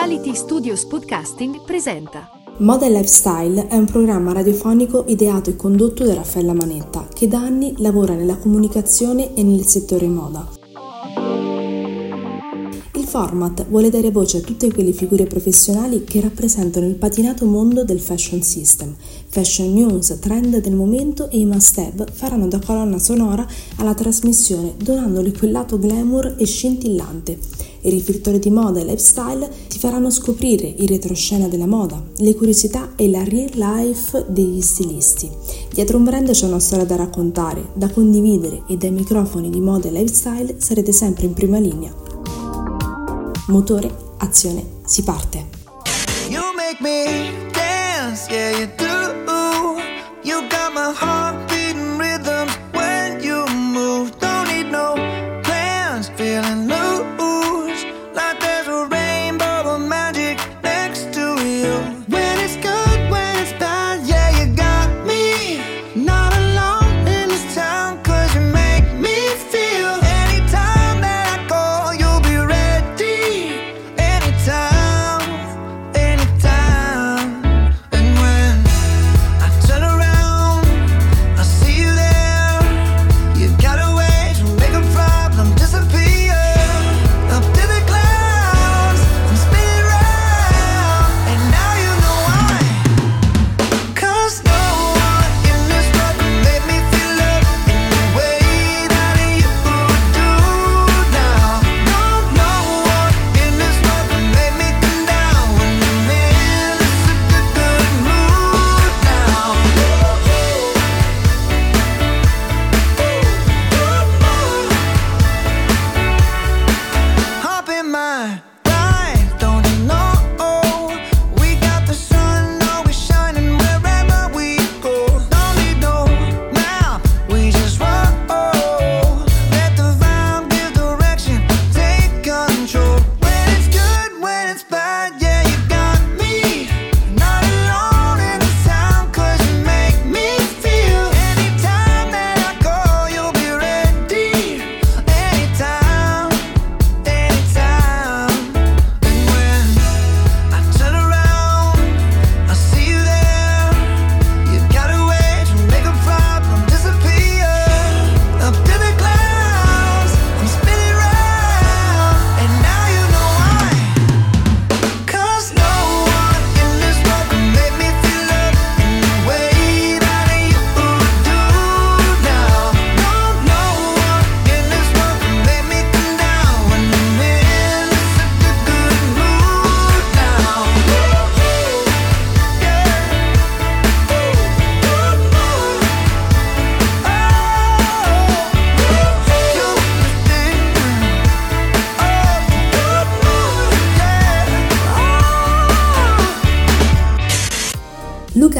Reality Studios Podcasting presenta Moda Lifestyle è un programma radiofonico ideato e condotto da Raffaella Manetta, che da anni lavora nella comunicazione e nel settore moda. Il format vuole dare voce a tutte quelle figure professionali che rappresentano il patinato mondo del fashion system. Fashion news, trend del momento e i must-have faranno da colonna sonora alla trasmissione, donandole quel lato glamour e scintillante. I riflettori di moda e lifestyle ti faranno scoprire il retroscena della moda, le curiosità e la real life degli stilisti. Dietro un brand c'è una storia da raccontare, da condividere e dai microfoni di moda e lifestyle sarete sempre in prima linea. Motore, azione, si parte! You make me dance, yeah you do. You got my heart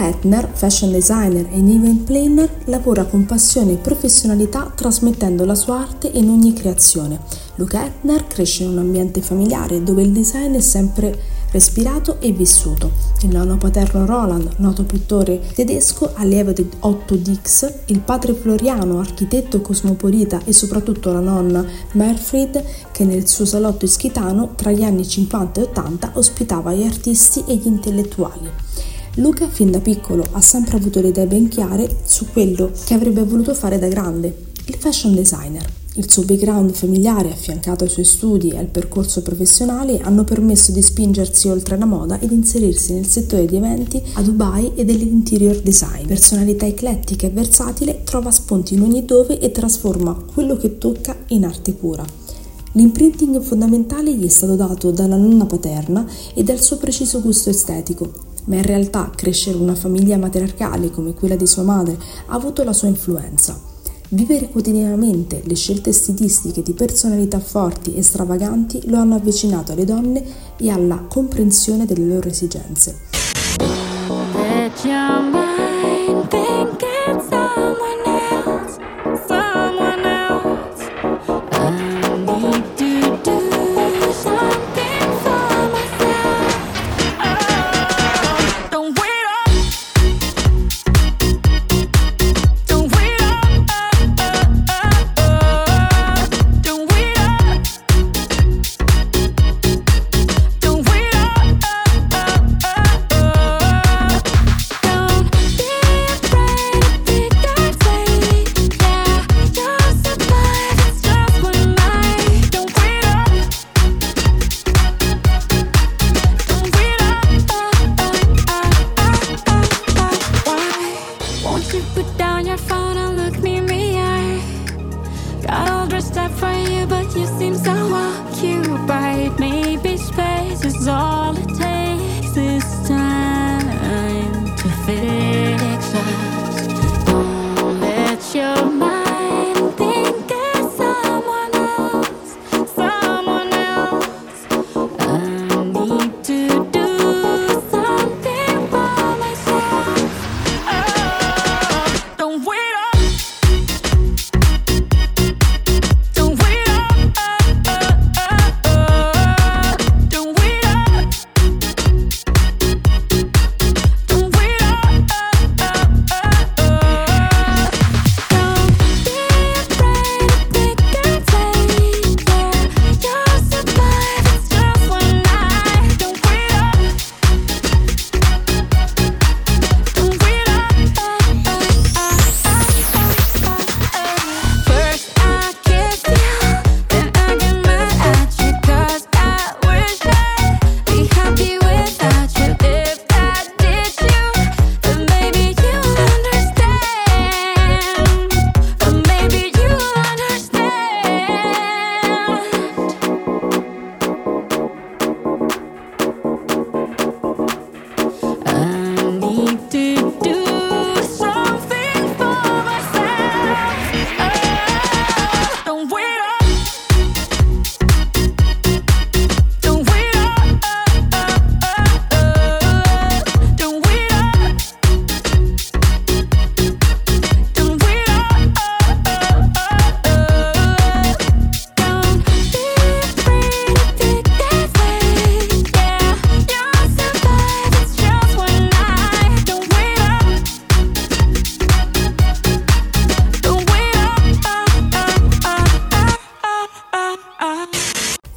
Etner, fashion designer e event planner, lavora con passione e professionalità trasmettendo la sua arte in ogni creazione. Luca Etner cresce in un ambiente familiare dove il design è sempre respirato e vissuto. Il nonno paterno Roland, noto pittore tedesco, allievo di Otto Dix, il padre Floriano, architetto cosmopolita e soprattutto la nonna Merfried, che nel suo salotto ischitano tra gli anni 50 e 80 ospitava gli artisti e gli intellettuali. Luca fin da piccolo ha sempre avuto le idee ben chiare su quello che avrebbe voluto fare da grande, il fashion designer. Il suo background familiare, affiancato ai suoi studi e al percorso professionale, hanno permesso di spingersi oltre la moda ed inserirsi nel settore di eventi a Dubai e dell'interior design. Personalità eclettica e versatile, trova spunti in ogni dove e trasforma quello che tocca in arte pura. L'imprinting fondamentale gli è stato dato dalla nonna paterna e dal suo preciso gusto estetico, ma in realtà crescere in una famiglia matriarcale come quella di sua madre ha avuto la sua influenza. Vivere quotidianamente le scelte stilistiche di personalità forti e stravaganti lo hanno avvicinato alle donne e alla comprensione delle loro esigenze.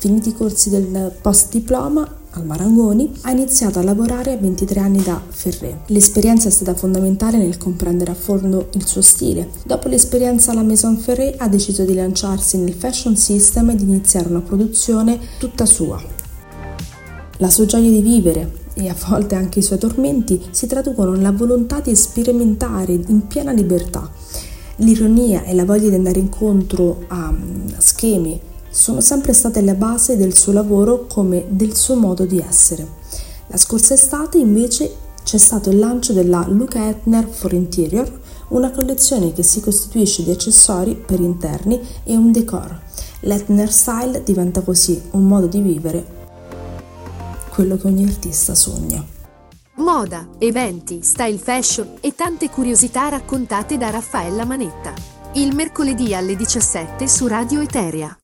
I corsi del post diploma al Marangoni, ha iniziato a lavorare a 23 anni da Ferré. L'esperienza è stata fondamentale nel comprendere a fondo il suo stile. Dopo l'esperienza alla Maison Ferré ha deciso di lanciarsi nel fashion system e di iniziare una produzione tutta sua. La sua gioia di vivere e a volte anche i suoi tormenti si traducono nella volontà di sperimentare in piena libertà. L'ironia e la voglia di andare incontro a schemi sono sempre state la base del suo lavoro come del suo modo di essere. La scorsa estate invece c'è stato il lancio della Luca Etner for Interior, una collezione che si costituisce di accessori per interni e un decor. L'Etner Style diventa così un modo di vivere quello che ogni artista sogna. Moda, eventi, style fashion e tante curiosità raccontate da Raffaella Manetta. Il mercoledì alle 17 su Radio Eteria.